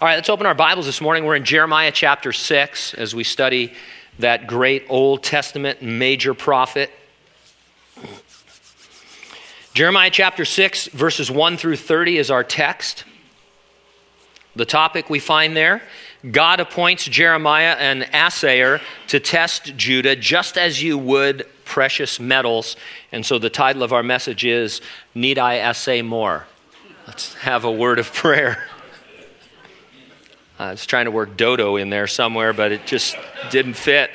All right, let's open our Bibles this morning. We're in Jeremiah chapter 6 as we study that great Old Testament major prophet. Jeremiah chapter 6, verses 1 through 30 is our text. The topic we find there God appoints Jeremiah an assayer to test Judah just as you would precious metals. And so the title of our message is Need I Assay More? Let's have a word of prayer. I was trying to work dodo in there somewhere, but it just didn't fit.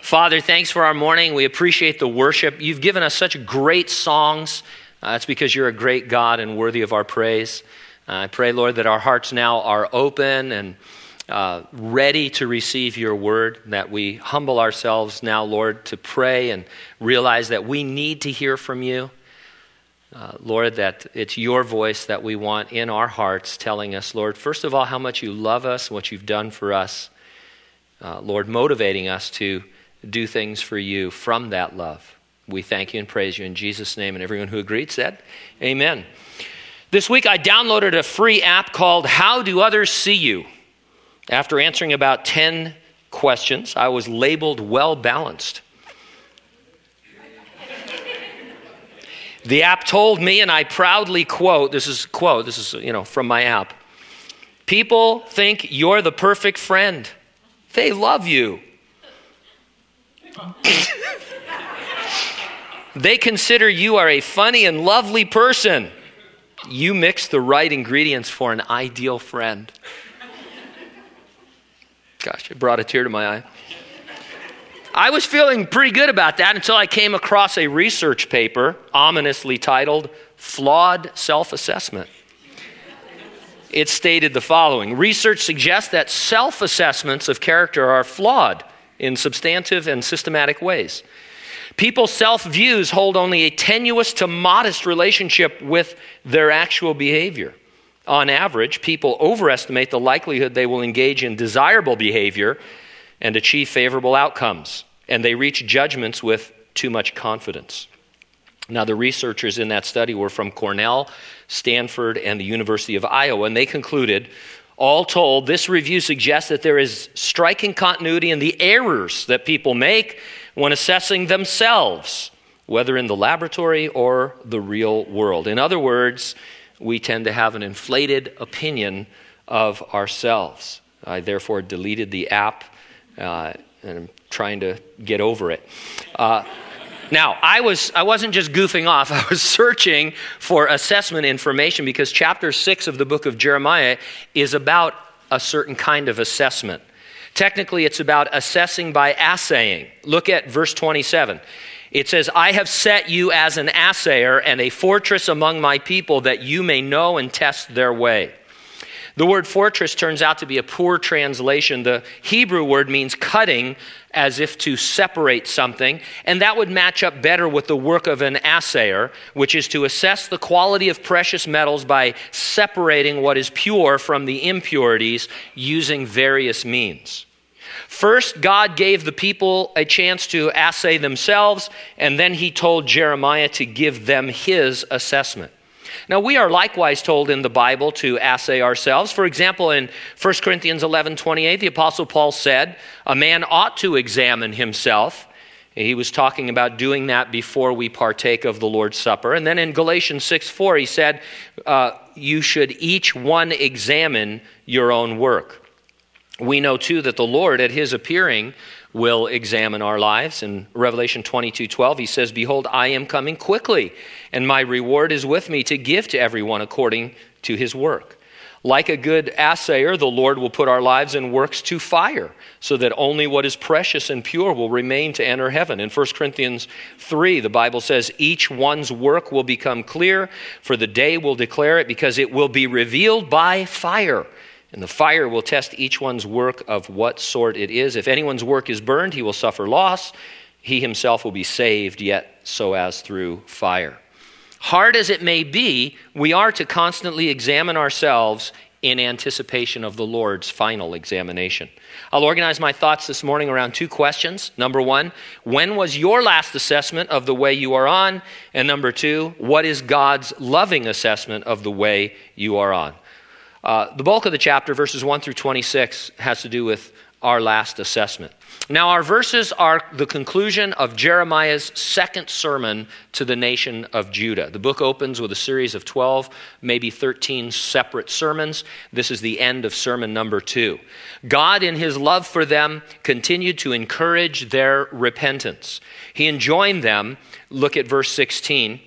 Father, thanks for our morning. We appreciate the worship. You've given us such great songs. Uh, that's because you're a great God and worthy of our praise. Uh, I pray, Lord, that our hearts now are open and uh, ready to receive your word, that we humble ourselves now, Lord, to pray and realize that we need to hear from you. Uh, Lord, that it's your voice that we want in our hearts telling us, Lord, first of all, how much you love us and what you've done for us. Uh, Lord, motivating us to do things for you from that love. We thank you and praise you in Jesus' name. And everyone who agreed said, Amen. This week I downloaded a free app called How Do Others See You? After answering about 10 questions, I was labeled well balanced. The app told me, and I proudly quote this is quote, this is you know from my app. People think you're the perfect friend. They love you. they consider you are a funny and lovely person. You mix the right ingredients for an ideal friend. Gosh, it brought a tear to my eye. I was feeling pretty good about that until I came across a research paper ominously titled Flawed Self Assessment. It stated the following Research suggests that self assessments of character are flawed in substantive and systematic ways. People's self views hold only a tenuous to modest relationship with their actual behavior. On average, people overestimate the likelihood they will engage in desirable behavior and achieve favorable outcomes, and they reach judgments with too much confidence. Now, the researchers in that study were from Cornell, Stanford, and the University of Iowa, and they concluded all told, this review suggests that there is striking continuity in the errors that people make when assessing themselves, whether in the laboratory or the real world. In other words, we tend to have an inflated opinion of ourselves. I therefore deleted the app uh, and trying to get over it. Uh, now, I, was, I wasn't just goofing off, I was searching for assessment information because chapter 6 of the book of Jeremiah is about a certain kind of assessment. Technically, it's about assessing by assaying. Look at verse 27. It says, I have set you as an assayer and a fortress among my people that you may know and test their way. The word fortress turns out to be a poor translation. The Hebrew word means cutting as if to separate something, and that would match up better with the work of an assayer, which is to assess the quality of precious metals by separating what is pure from the impurities using various means. First, God gave the people a chance to assay themselves, and then he told Jeremiah to give them his assessment. Now, we are likewise told in the Bible to assay ourselves. For example, in 1 Corinthians 11 28, the Apostle Paul said, A man ought to examine himself. He was talking about doing that before we partake of the Lord's Supper. And then in Galatians 6 4, he said, uh, You should each one examine your own work we know too that the Lord, at his appearing, will examine our lives. In Revelation 22 12, he says, Behold, I am coming quickly, and my reward is with me to give to everyone according to his work. Like a good assayer, the Lord will put our lives and works to fire, so that only what is precious and pure will remain to enter heaven. In 1 Corinthians 3, the Bible says, Each one's work will become clear, for the day will declare it, because it will be revealed by fire and the fire will test each one's work of what sort it is. If anyone's work is burned, he will suffer loss. He himself will be saved, yet so as through fire. Hard as it may be, we are to constantly examine ourselves in anticipation of the Lord's final examination. I'll organize my thoughts this morning around two questions. Number one, when was your last assessment of the way you are on? And number two, what is God's loving assessment of the way you are on? Uh, the bulk of the chapter, verses 1 through 26, has to do with our last assessment. Now, our verses are the conclusion of Jeremiah's second sermon to the nation of Judah. The book opens with a series of 12, maybe 13 separate sermons. This is the end of sermon number two. God, in his love for them, continued to encourage their repentance. He enjoined them, look at verse 16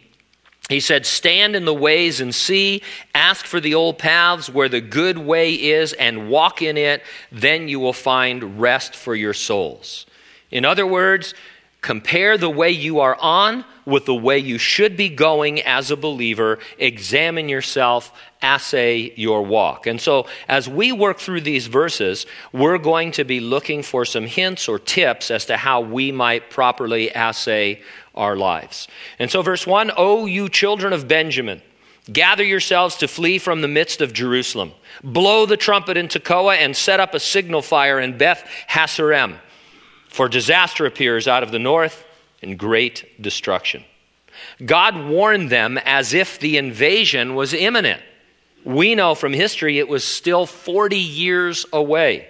he said, Stand in the ways and see, ask for the old paths where the good way is, and walk in it. Then you will find rest for your souls. In other words, compare the way you are on with the way you should be going as a believer. Examine yourself, assay your walk. And so, as we work through these verses, we're going to be looking for some hints or tips as to how we might properly assay our lives. And so, verse 1 O you children of Benjamin, gather yourselves to flee from the midst of Jerusalem. Blow the trumpet in Tekoa and set up a signal fire in Beth Haccerem, for disaster appears out of the north and great destruction. God warned them as if the invasion was imminent. We know from history it was still 40 years away.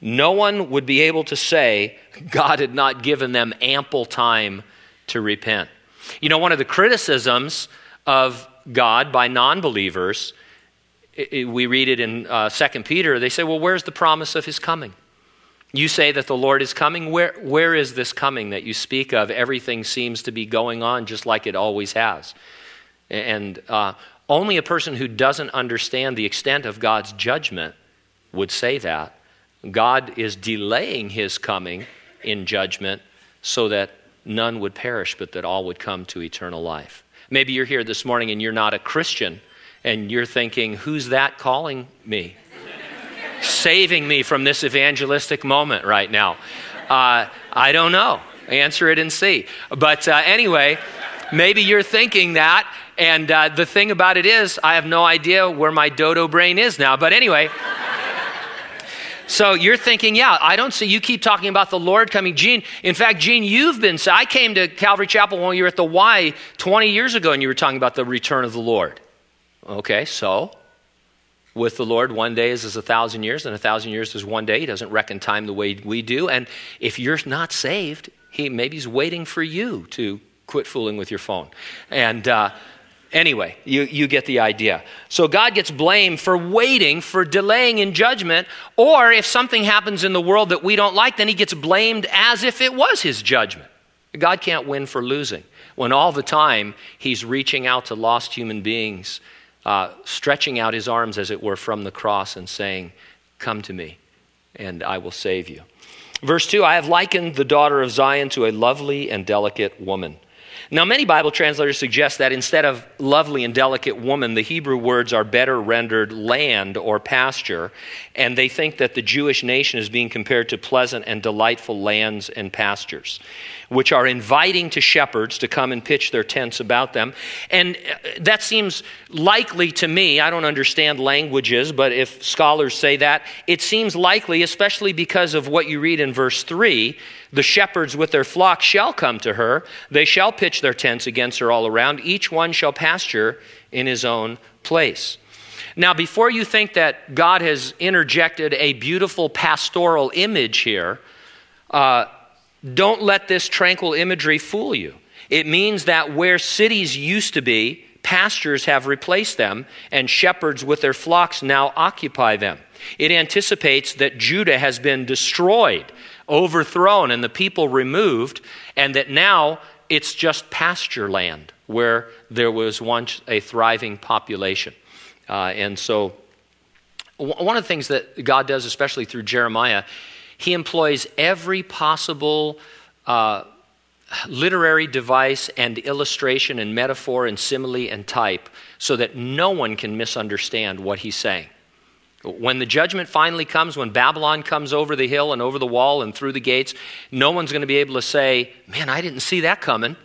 No one would be able to say God had not given them ample time to repent. You know, one of the criticisms of God by non believers, we read it in uh, 2 Peter, they say, well, where's the promise of his coming? You say that the Lord is coming. Where, where is this coming that you speak of? Everything seems to be going on just like it always has. And uh, only a person who doesn't understand the extent of God's judgment would say that. God is delaying his coming in judgment so that none would perish, but that all would come to eternal life. Maybe you're here this morning and you're not a Christian, and you're thinking, who's that calling me? Saving me from this evangelistic moment right now. Uh, I don't know. Answer it and see. But uh, anyway, maybe you're thinking that, and uh, the thing about it is, I have no idea where my dodo brain is now. But anyway, so you're thinking, yeah, I don't see, you keep talking about the Lord coming. Gene, in fact, Gene, you've been, so I came to Calvary Chapel when you were at the Y 20 years ago and you were talking about the return of the Lord. Okay, so with the Lord, one day is as a thousand years, and a thousand years is one day. He doesn't reckon time the way we do. And if you're not saved, he maybe he's waiting for you to quit fooling with your phone. And uh, Anyway, you, you get the idea. So God gets blamed for waiting, for delaying in judgment, or if something happens in the world that we don't like, then he gets blamed as if it was his judgment. God can't win for losing. When all the time he's reaching out to lost human beings, uh, stretching out his arms, as it were, from the cross and saying, Come to me, and I will save you. Verse 2 I have likened the daughter of Zion to a lovely and delicate woman. Now, many Bible translators suggest that instead of lovely and delicate woman, the Hebrew words are better rendered land or pasture, and they think that the Jewish nation is being compared to pleasant and delightful lands and pastures which are inviting to shepherds to come and pitch their tents about them. And uh, that seems likely to me. I don't understand languages, but if scholars say that, it seems likely, especially because of what you read in verse 3 the shepherds with their flock shall come to her, they shall pitch their tents against her all around, each one shall pasture in his own place. Now, before you think that God has interjected a beautiful pastoral image here, uh, don't let this tranquil imagery fool you. It means that where cities used to be, pastures have replaced them, and shepherds with their flocks now occupy them. It anticipates that Judah has been destroyed, overthrown, and the people removed, and that now it's just pasture land where there was once a thriving population. Uh, and so, one of the things that God does, especially through Jeremiah, he employs every possible uh, literary device and illustration and metaphor and simile and type so that no one can misunderstand what he's saying. When the judgment finally comes, when Babylon comes over the hill and over the wall and through the gates, no one's going to be able to say, Man, I didn't see that coming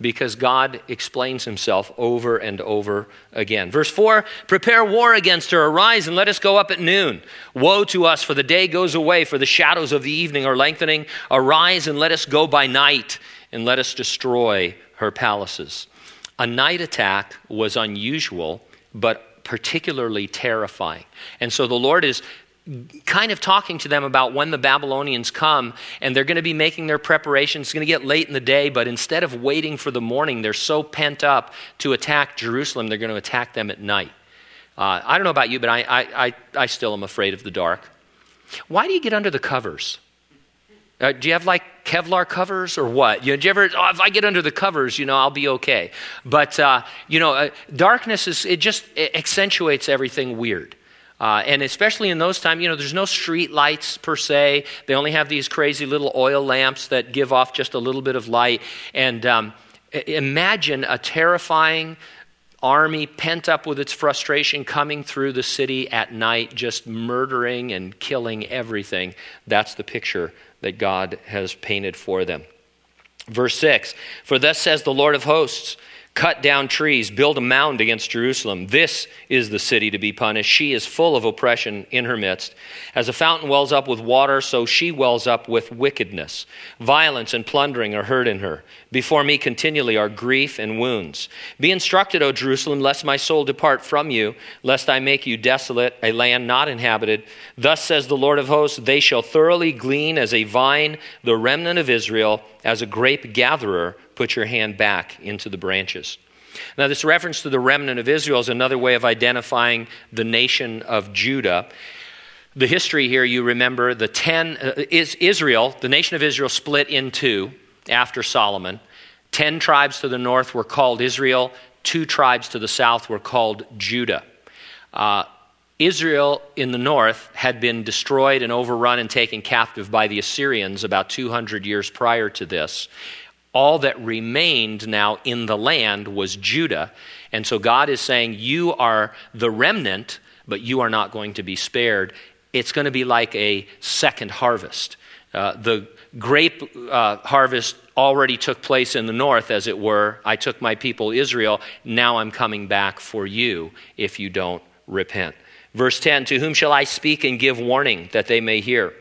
because God explains himself over and over again. Verse 4 Prepare war against her, arise and let us go up at noon. Woe to us, for the day goes away, for the shadows of the evening are lengthening. Arise and let us go by night, and let us destroy her palaces. A night attack was unusual, but particularly terrifying. And so the Lord is kind of talking to them about when the Babylonians come, and they're going to be making their preparations. It's going to get late in the day, but instead of waiting for the morning, they're so pent up to attack Jerusalem, they're going to attack them at night. Uh, I don't know about you, but I, I, I, I, still am afraid of the dark. Why do you get under the covers? Uh, do you have like Kevlar covers or what? You know, do you ever, oh, if I get under the covers, you know, I'll be okay. But, uh, you know, uh, darkness is, it just it accentuates everything weird. Uh, and especially in those times, you know, there's no street lights per se. They only have these crazy little oil lamps that give off just a little bit of light. And um, imagine a terrifying army pent up with its frustration coming through the city at night, just murdering and killing everything. That's the picture that God has painted for them. Verse 6 For thus says the Lord of hosts, cut down trees, build a mound against Jerusalem. This is the city to be punished. She is full of oppression in her midst. As a fountain wells up with water, so she wells up with wickedness. Violence and plundering are heard in her. Before me continually are grief and wounds. Be instructed, O Jerusalem, lest my soul depart from you, lest I make you desolate, a land not inhabited. Thus says the Lord of hosts, they shall thoroughly glean as a vine the remnant of Israel, as a grape gatherer put your hand back into the branches. Now, this reference to the remnant of Israel is another way of identifying the nation of Judah. The history here, you remember, the ten uh, is Israel, the nation of Israel split in two after Solomon. Ten tribes to the north were called Israel, two tribes to the south were called Judah. Uh, Israel in the north had been destroyed and overrun and taken captive by the Assyrians about 200 years prior to this all that remained now in the land was Judah. And so God is saying, You are the remnant, but you are not going to be spared. It's going to be like a second harvest. Uh, the grape uh, harvest already took place in the north, as it were. I took my people Israel. Now I'm coming back for you if you don't repent. Verse 10 To whom shall I speak and give warning that they may hear?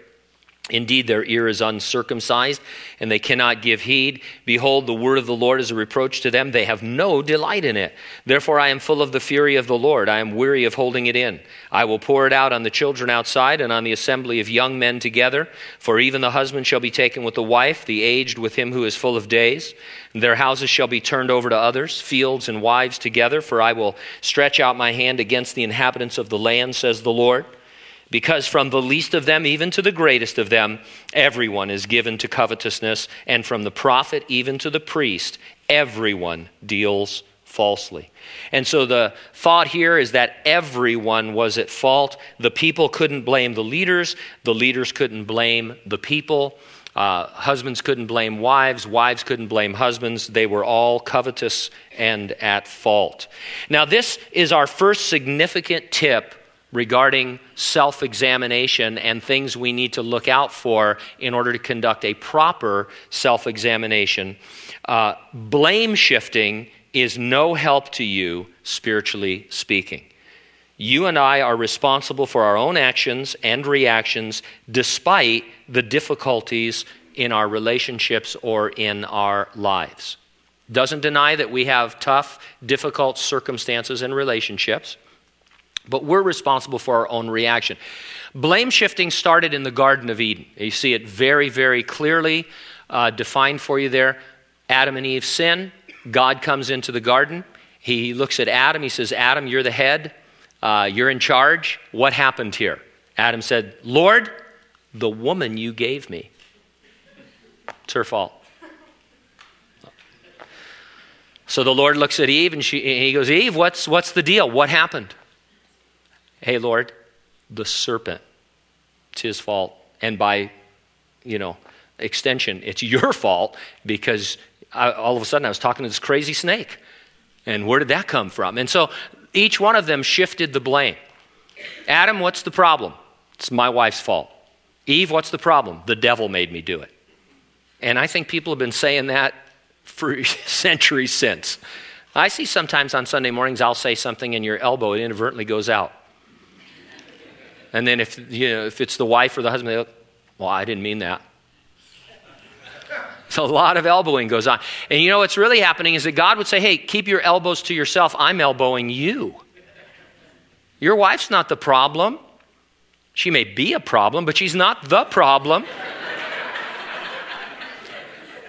Indeed, their ear is uncircumcised, and they cannot give heed. Behold, the word of the Lord is a reproach to them. They have no delight in it. Therefore, I am full of the fury of the Lord. I am weary of holding it in. I will pour it out on the children outside and on the assembly of young men together. For even the husband shall be taken with the wife, the aged with him who is full of days. Their houses shall be turned over to others, fields and wives together. For I will stretch out my hand against the inhabitants of the land, says the Lord. Because from the least of them even to the greatest of them, everyone is given to covetousness, and from the prophet even to the priest, everyone deals falsely. And so the thought here is that everyone was at fault. The people couldn't blame the leaders, the leaders couldn't blame the people. Uh, husbands couldn't blame wives, wives couldn't blame husbands. They were all covetous and at fault. Now, this is our first significant tip regarding self examination and things we need to look out for in order to conduct a proper self examination. Uh, blame shifting is no help to you, spiritually speaking. You and I are responsible for our own actions and reactions despite the difficulties in our relationships or in our lives. Doesn't deny that we have tough, difficult circumstances and relationships. But we're responsible for our own reaction. Blame shifting started in the Garden of Eden. You see it very, very clearly uh, defined for you there. Adam and Eve sin. God comes into the garden. He looks at Adam. He says, Adam, you're the head. Uh, you're in charge. What happened here? Adam said, Lord, the woman you gave me. It's her fault. So the Lord looks at Eve and, she, and he goes, Eve, what's, what's the deal? What happened? Hey, Lord, the serpent, it's his fault. And by, you know, extension, it's your fault because I, all of a sudden I was talking to this crazy snake. And where did that come from? And so each one of them shifted the blame. Adam, what's the problem? It's my wife's fault. Eve, what's the problem? The devil made me do it. And I think people have been saying that for centuries since. I see sometimes on Sunday mornings I'll say something and your elbow it inadvertently goes out. And then if, you know, if it's the wife or the husband, they go, well, I didn't mean that. A lot of elbowing goes on. And you know what's really happening is that God would say, hey, keep your elbows to yourself. I'm elbowing you. Your wife's not the problem. She may be a problem, but she's not the problem.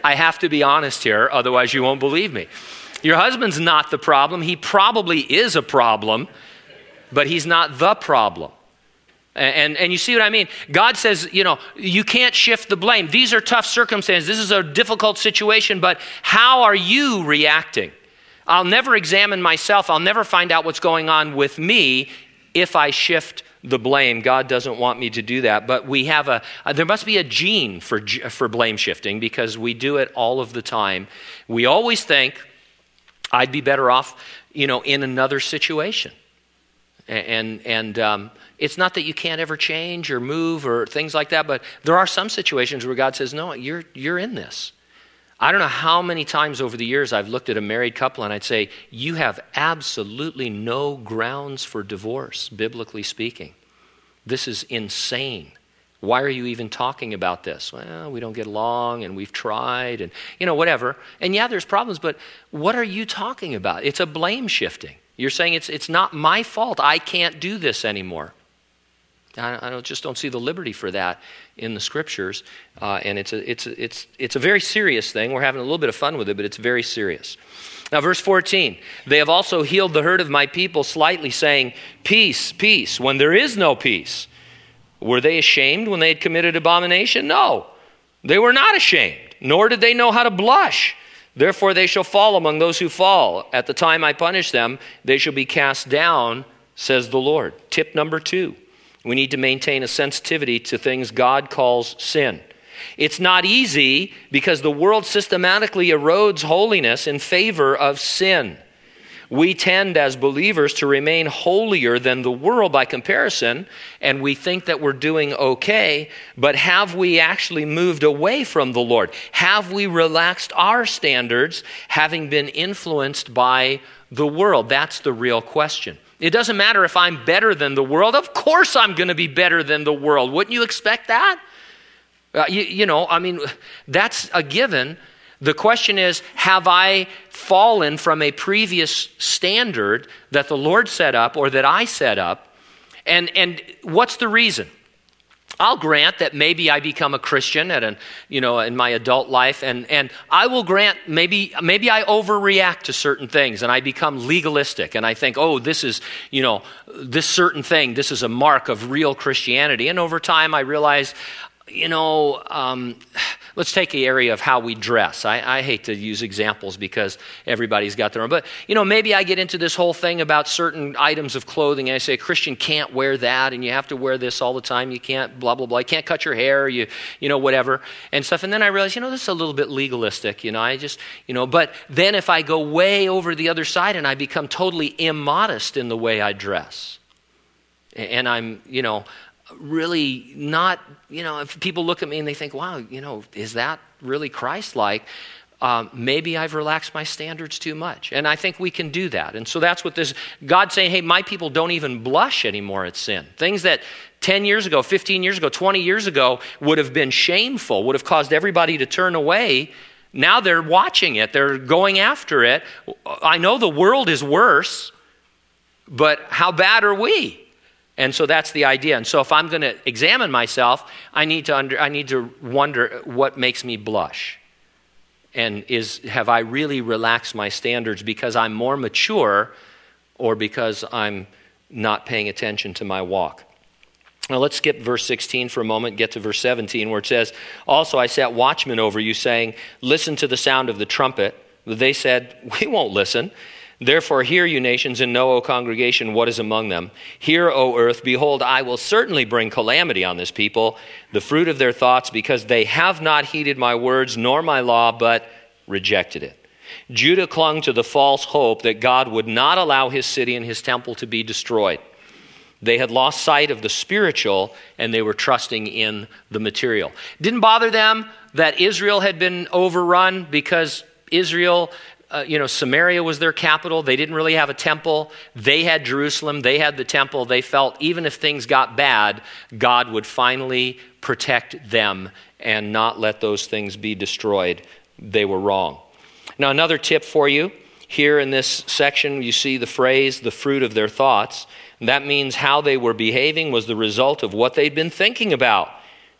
I have to be honest here, otherwise, you won't believe me. Your husband's not the problem. He probably is a problem, but he's not the problem. And, and you see what I mean? God says, you know, you can't shift the blame. These are tough circumstances. This is a difficult situation, but how are you reacting? I'll never examine myself. I'll never find out what's going on with me if I shift the blame. God doesn't want me to do that. But we have a, there must be a gene for, for blame shifting because we do it all of the time. We always think, I'd be better off, you know, in another situation. And, and um, it's not that you can't ever change or move or things like that, but there are some situations where God says, no, you're, you're in this. I don't know how many times over the years I've looked at a married couple and I'd say, You have absolutely no grounds for divorce, biblically speaking. This is insane. Why are you even talking about this? Well, we don't get along and we've tried and, you know, whatever. And yeah, there's problems, but what are you talking about? It's a blame shifting. You're saying it's, it's not my fault. I can't do this anymore. I, I just don't see the liberty for that in the scriptures. Uh, and it's a, it's, a, it's, it's a very serious thing. We're having a little bit of fun with it, but it's very serious. Now, verse 14 they have also healed the hurt of my people slightly, saying, Peace, peace, when there is no peace. Were they ashamed when they had committed abomination? No, they were not ashamed, nor did they know how to blush. Therefore, they shall fall among those who fall. At the time I punish them, they shall be cast down, says the Lord. Tip number two we need to maintain a sensitivity to things God calls sin. It's not easy because the world systematically erodes holiness in favor of sin. We tend as believers to remain holier than the world by comparison, and we think that we're doing okay, but have we actually moved away from the Lord? Have we relaxed our standards, having been influenced by the world? That's the real question. It doesn't matter if I'm better than the world. Of course, I'm going to be better than the world. Wouldn't you expect that? Uh, you, you know, I mean, that's a given. The question is Have I fallen from a previous standard that the Lord set up or that I set up? And, and what's the reason? I'll grant that maybe I become a Christian at an, you know, in my adult life, and, and I will grant maybe, maybe I overreact to certain things and I become legalistic and I think, oh, this is, you know, this certain thing, this is a mark of real Christianity. And over time I realize you know, um, let's take the area of how we dress. I, I, hate to use examples because everybody's got their own, but you know, maybe I get into this whole thing about certain items of clothing, and I say a Christian can't wear that, and you have to wear this all the time. You can't blah blah blah. You can't cut your hair. You you know whatever and stuff. And then I realize, you know, this is a little bit legalistic. You know, I just you know, but then if I go way over the other side and I become totally immodest in the way I dress, and I'm you know really not, you know, if people look at me and they think, wow, you know, is that really Christ like? Um, maybe I've relaxed my standards too much. And I think we can do that. And so that's what this God saying, hey, my people don't even blush anymore at sin. Things that 10 years ago, 15 years ago, 20 years ago would have been shameful, would have caused everybody to turn away. Now they're watching it, they're going after it. I know the world is worse, but how bad are we? And so that's the idea. And so if I'm going to examine myself, I need to under, I need to wonder what makes me blush. And is have I really relaxed my standards because I'm more mature or because I'm not paying attention to my walk? Now let's skip verse 16 for a moment, get to verse 17 where it says, "Also I set watchmen over you saying, listen to the sound of the trumpet." They said, "We won't listen." Therefore, hear, you nations, and know, O congregation, what is among them. Hear, O earth, behold, I will certainly bring calamity on this people, the fruit of their thoughts, because they have not heeded my words nor my law, but rejected it. Judah clung to the false hope that God would not allow his city and his temple to be destroyed. They had lost sight of the spiritual and they were trusting in the material. Didn't bother them that Israel had been overrun because Israel uh, you know, Samaria was their capital. They didn't really have a temple. They had Jerusalem. They had the temple. They felt even if things got bad, God would finally protect them and not let those things be destroyed. They were wrong. Now, another tip for you here in this section, you see the phrase, the fruit of their thoughts. That means how they were behaving was the result of what they'd been thinking about.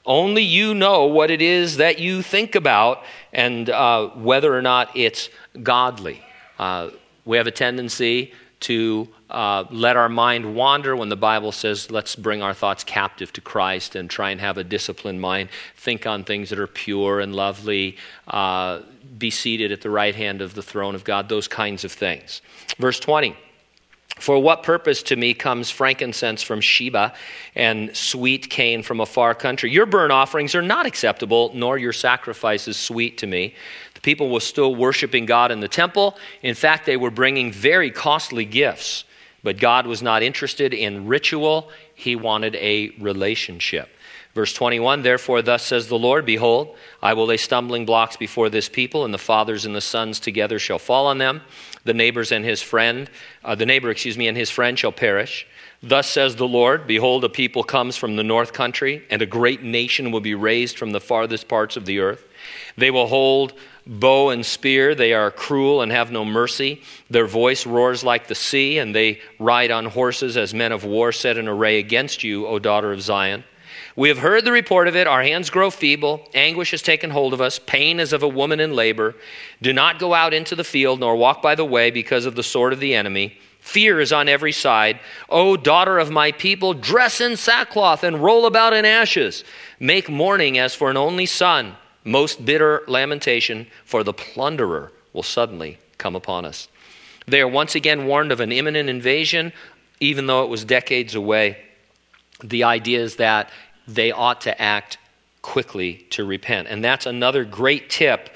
Only you know what it is that you think about and uh, whether or not it's godly. Uh, we have a tendency to uh, let our mind wander when the Bible says, let's bring our thoughts captive to Christ and try and have a disciplined mind. Think on things that are pure and lovely, uh, be seated at the right hand of the throne of God, those kinds of things. Verse 20. For what purpose to me comes frankincense from Sheba and sweet cane from a far country? Your burnt offerings are not acceptable, nor your sacrifices sweet to me. The people were still worshiping God in the temple. In fact, they were bringing very costly gifts. But God was not interested in ritual, He wanted a relationship. Verse 21 Therefore, thus says the Lord Behold, I will lay stumbling blocks before this people, and the fathers and the sons together shall fall on them. The neighbors and his friend, uh, the neighbor, excuse me, and his friend shall perish. Thus says the Lord Behold, a people comes from the north country, and a great nation will be raised from the farthest parts of the earth. They will hold bow and spear. They are cruel and have no mercy. Their voice roars like the sea, and they ride on horses as men of war set in array against you, O daughter of Zion. We have heard the report of it. Our hands grow feeble. Anguish has taken hold of us. Pain is of a woman in labor. Do not go out into the field, nor walk by the way because of the sword of the enemy. Fear is on every side. O daughter of my people, dress in sackcloth and roll about in ashes. Make mourning as for an only son most bitter lamentation, for the plunderer will suddenly come upon us. They are once again warned of an imminent invasion, even though it was decades away. The idea is that they ought to act quickly to repent. And that's another great tip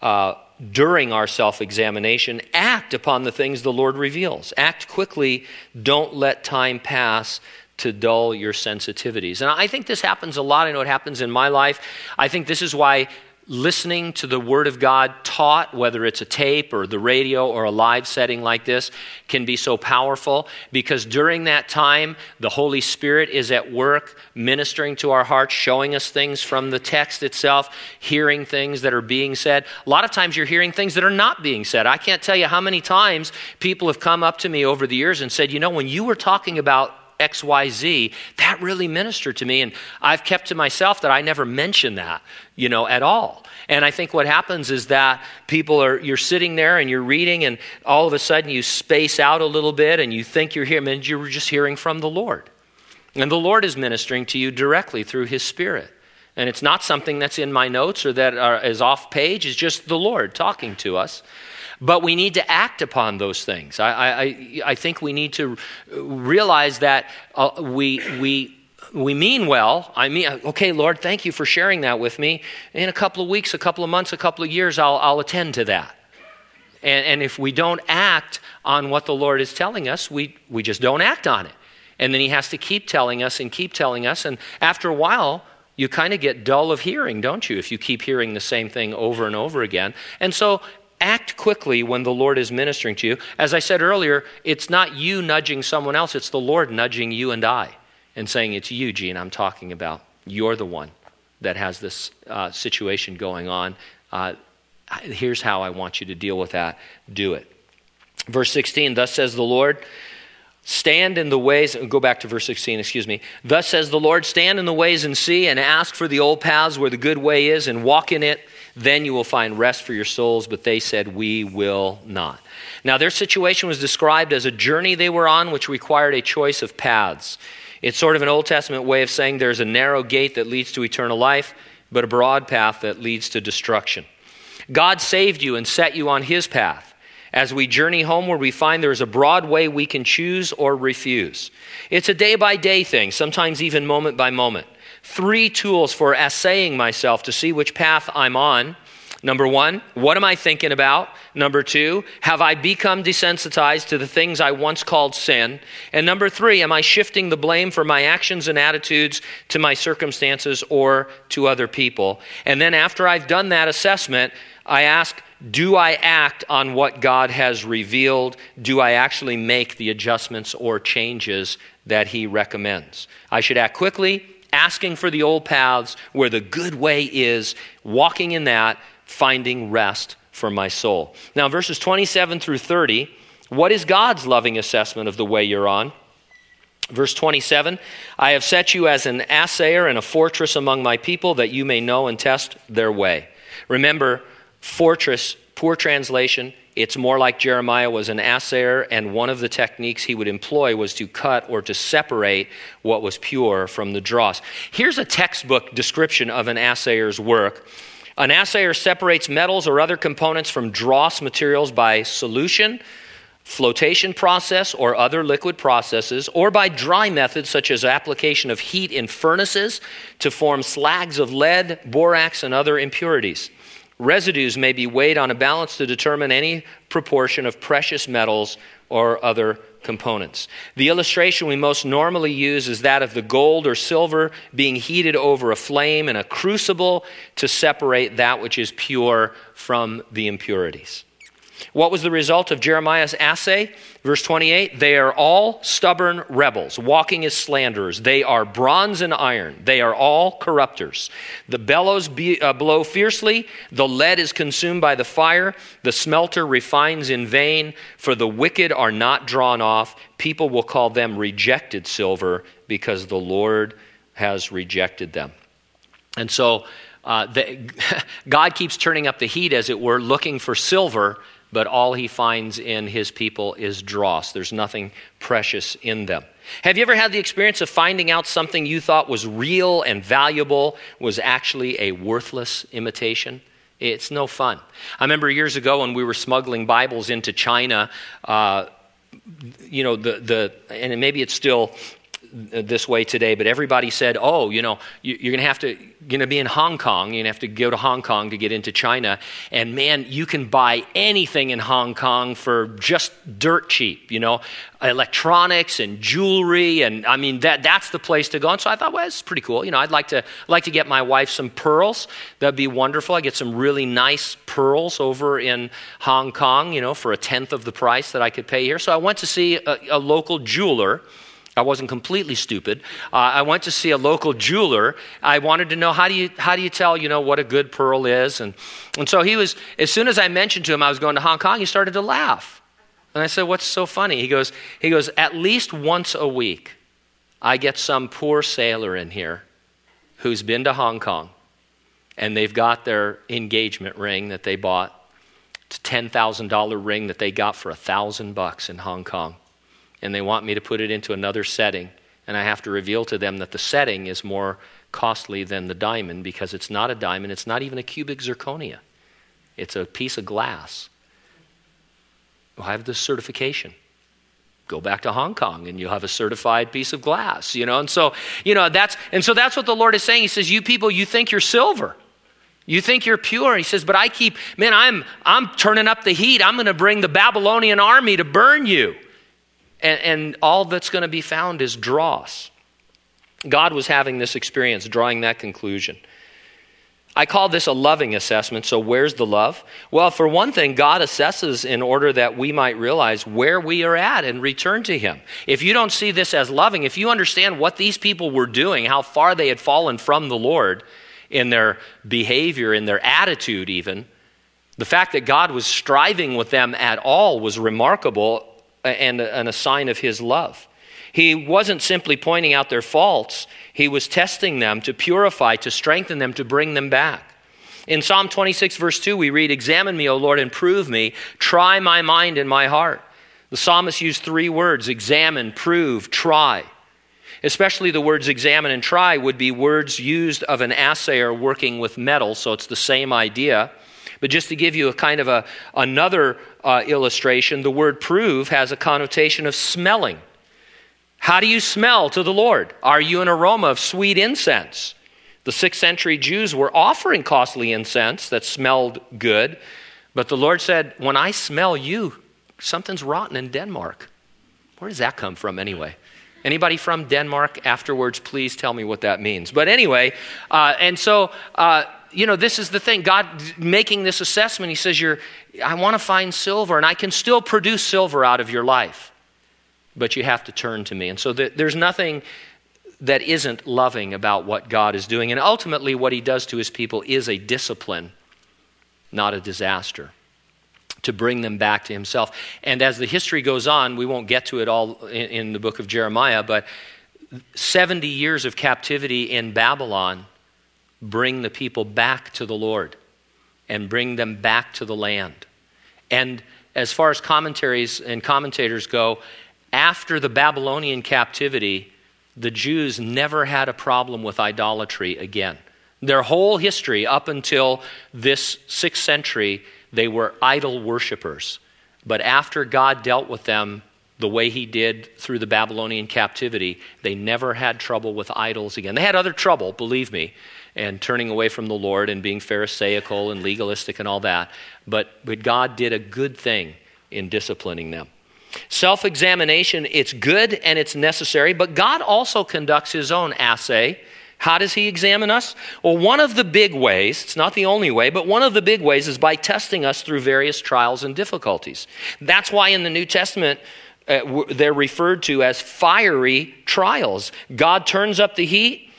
uh, during our self examination. Act upon the things the Lord reveals. Act quickly. Don't let time pass to dull your sensitivities. And I think this happens a lot. I know it happens in my life. I think this is why listening to the Word of God taught, whether it's a tape or the radio or a live setting like this, can be so powerful because during that time, the Holy Spirit is at work ministering to our hearts, showing us things from the text itself, hearing things that are being said. A lot of times you're hearing things that are not being said. I can't tell you how many times people have come up to me over the years and said, You know, when you were talking about XYZ, that really ministered to me. And I've kept to myself that I never mention that, you know, at all. And I think what happens is that people are, you're sitting there and you're reading, and all of a sudden you space out a little bit and you think you're hearing, and you're just hearing from the Lord. And the Lord is ministering to you directly through His Spirit. And it's not something that's in my notes or that is off page, it's just the Lord talking to us. But we need to act upon those things. I, I, I think we need to realize that uh, we, we, we mean well. I mean, okay, Lord, thank you for sharing that with me. In a couple of weeks, a couple of months, a couple of years, I'll, I'll attend to that. And, and if we don't act on what the Lord is telling us, we, we just don't act on it. And then He has to keep telling us and keep telling us. And after a while, you kind of get dull of hearing, don't you, if you keep hearing the same thing over and over again. And so act quickly when the Lord is ministering to you. As I said earlier, it's not you nudging someone else, it's the Lord nudging you and I and saying, It's you, Gene, I'm talking about. You're the one that has this uh, situation going on. Uh, here's how I want you to deal with that. Do it. Verse 16, thus says the Lord. Stand in the ways, go back to verse 16, excuse me. Thus says the Lord, stand in the ways and see, and ask for the old paths where the good way is, and walk in it then you will find rest for your souls. But they said, We will not. Now, their situation was described as a journey they were on, which required a choice of paths. It's sort of an Old Testament way of saying there's a narrow gate that leads to eternal life, but a broad path that leads to destruction. God saved you and set you on his path. As we journey homeward, we find there is a broad way we can choose or refuse. It's a day by day thing, sometimes even moment by moment three tools for assaying myself to see which path I'm on. Number one, what am I thinking about? Number two, have I become desensitized to the things I once called sin? And number three, am I shifting the blame for my actions and attitudes to my circumstances or to other people? And then after I've done that assessment, I ask, do I act on what God has revealed? Do I actually make the adjustments or changes that He recommends? I should act quickly asking for the old paths where the good way is, walking in that, finding rest for my soul. Now, verses 27 through 30, what is God's loving assessment of the way you're on? Verse 27 I have set you as an assayer and a fortress among my people that you may know and test their way. Remember, fortress, poor translation, it's more like Jeremiah was an assayer, and one of the techniques he would employ was to cut or to separate what was pure from the dross. Here's a textbook description of an assayer's work. An assayer separates metals or other components from dross materials by solution, flotation process, or other liquid processes, or by dry methods such as application of heat in furnaces to form slags of lead, borax, and other impurities. Residues may be weighed on a balance to determine any proportion of precious metals or other components. The illustration we most normally use is that of the gold or silver being heated over a flame in a crucible to separate that which is pure from the impurities. What was the result of Jeremiah's assay? Verse 28 They are all stubborn rebels, walking as slanderers. They are bronze and iron. They are all corrupters. The bellows be, uh, blow fiercely. The lead is consumed by the fire. The smelter refines in vain. For the wicked are not drawn off. People will call them rejected silver because the Lord has rejected them. And so, uh, the, God keeps turning up the heat, as it were, looking for silver but all he finds in his people is dross. There's nothing precious in them. Have you ever had the experience of finding out something you thought was real and valuable was actually a worthless imitation? It's no fun. I remember years ago when we were smuggling Bibles into China, uh, you know, the, the, and maybe it's still Uh, this way today, but everybody said, oh, you know, you're going to have to going to be in Hong Kong. You're going to have to go to Hong Kong to get into China. And man, you can buy anything in Hong Kong for just dirt cheap, you know, electronics and jewelry. And I mean, that, that's the place to go. And so I thought, well, it's pretty cool. You know, I'd like to, like to get my wife some pearls. That'd be wonderful. I get some really nice pearls over in Hong Kong, you know, for a tenth of the price that I could pay here. So I went to see a, a local jeweler I wasn't completely stupid. Uh, I went to see a local jeweler. I wanted to know how do you how do you tell you know what a good pearl is, and and so he was. As soon as I mentioned to him I was going to Hong Kong, he started to laugh, and I said, "What's so funny?" He goes, "He goes at least once a week, I get some poor sailor in here, who's been to Hong Kong, and they've got their engagement ring that they bought. It's a ten thousand dollar ring that they got for a thousand bucks in Hong Kong." And they want me to put it into another setting. And I have to reveal to them that the setting is more costly than the diamond because it's not a diamond, it's not even a cubic zirconia, it's a piece of glass. I have the certification. Go back to Hong Kong and you'll have a certified piece of glass, you know. And so, you know, that's and so that's what the Lord is saying. He says, "You people, you think you're silver." You think you're pure. He says, but I keep, man, I'm I'm turning up the heat. I'm going to bring the Babylonian army to burn you and, and all that's going to be found is dross. God was having this experience, drawing that conclusion. I call this a loving assessment. So, where's the love? Well, for one thing, God assesses in order that we might realize where we are at and return to Him. If you don't see this as loving, if you understand what these people were doing, how far they had fallen from the Lord in their behavior, in their attitude, even, the fact that God was striving with them at all was remarkable and, a sign of his love. He wasn't simply pointing out their faults, he was testing them to purify, to strengthen them, to bring them back. In Psalm 26, verse 2, we read, Examine me, O Lord, and prove me. Try my mind and my heart. The psalmist used three words examine, prove, try. Especially the words examine and try would be words used of an assayer working with metal, so it's the same idea. But just to give you a kind of a, another uh, illustration, the word prove has a connotation of smelling. How do you smell to the Lord? Are you an aroma of sweet incense? The sixth century Jews were offering costly incense that smelled good, but the Lord said, When I smell you, something's rotten in Denmark. Where does that come from anyway? Anybody from Denmark afterwards, please tell me what that means. But anyway, uh, and so uh, you know, this is the thing. God making this assessment, He says, You're, I want to find silver, and I can still produce silver out of your life, but you have to turn to me. And so there's nothing that isn't loving about what God is doing. And ultimately, what He does to His people is a discipline, not a disaster. to bring them back to himself. And as the history goes on, we won't get to it all in, in, the book of Jeremiah, but 70 years of captivity in Babylon bring the people back to the Lord and bring them back to the land. And as far as commentaries and commentators go, after the Babylonian captivity, the Jews never had a problem with idolatry again. Their whole history, up until this sixth century, they were idol worshippers. But after God dealt with them the way he did through the Babylonian captivity, they never had trouble with idols again. They had other trouble, believe me, and turning away from the Lord and being Pharisaical and legalistic and all that. But, but God did a good thing in disciplining them. Self examination, it's good and it's necessary, but God also conducts his own assay how does he examine us? Well, one of the big ways, it's not the only way, but one of the big ways is by testing us through various trials and difficulties. That's why in the New Testament, uh, they're referred to as fiery trials. God turns up the heat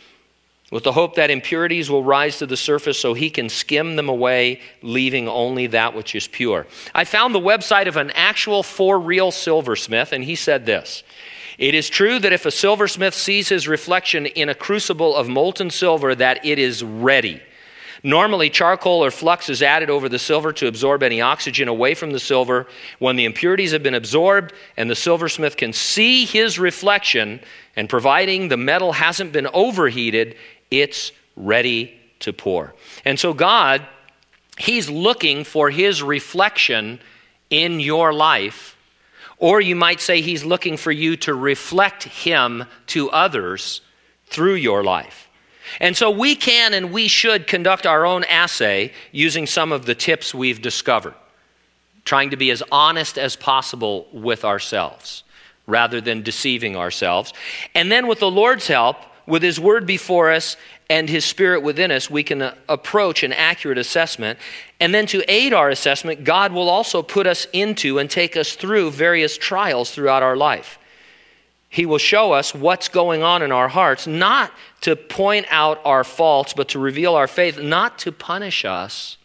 with the hope that impurities will rise to the surface so he can skim them away, leaving only that which is pure. I found the website of an actual for real silversmith, and he said this it is true that if a silversmith sees his reflection in a crucible of molten silver, that it is ready. Normally, charcoal or flux is added over the silver to absorb any oxygen away from the silver. When the impurities have been absorbed and the silversmith can see his reflection, and providing the metal hasn't been overheated, it's ready to pour. And so, God, He's looking for His reflection in your life or you might say he's looking for you to reflect him to others through your life. And so we can and we should conduct our own assay using some of the tips we've discovered, trying to be as honest as possible with ourselves rather than deceiving ourselves. And then, with the Lord's help, with His Word before us and His Spirit within us, we can uh, approach an accurate assessment. And then to aid our assessment, God will also put us into and take us through various trials throughout our life. He will show us what's going on in our hearts, not to point out our faults, but to reveal our faith, not to punish us,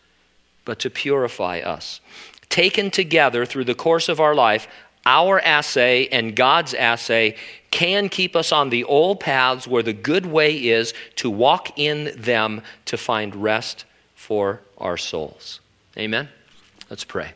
but to purify us. Taken together through the course of our life, our assay and God's assay can keep us on the old paths where the good way is to walk in them to find rest for our souls. Amen? Let's pray.